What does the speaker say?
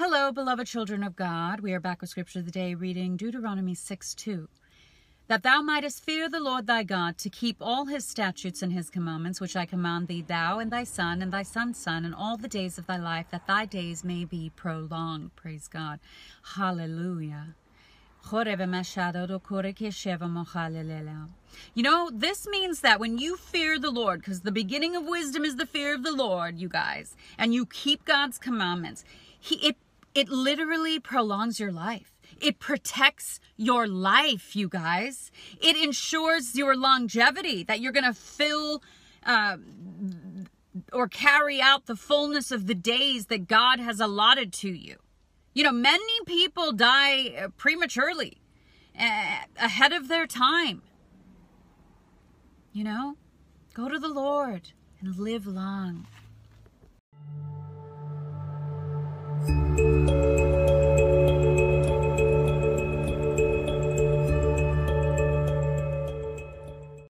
Hello, beloved children of God. We are back with Scripture of the Day, reading Deuteronomy 6 2. That thou mightest fear the Lord thy God, to keep all his statutes and his commandments, which I command thee, thou and thy son and thy son's son, and all the days of thy life, that thy days may be prolonged. Praise God. Hallelujah. You know, this means that when you fear the Lord, because the beginning of wisdom is the fear of the Lord, you guys, and you keep God's commandments, he, it it literally prolongs your life. It protects your life, you guys. It ensures your longevity, that you're going to fill uh, or carry out the fullness of the days that God has allotted to you. You know, many people die uh, prematurely, uh, ahead of their time. You know, go to the Lord and live long.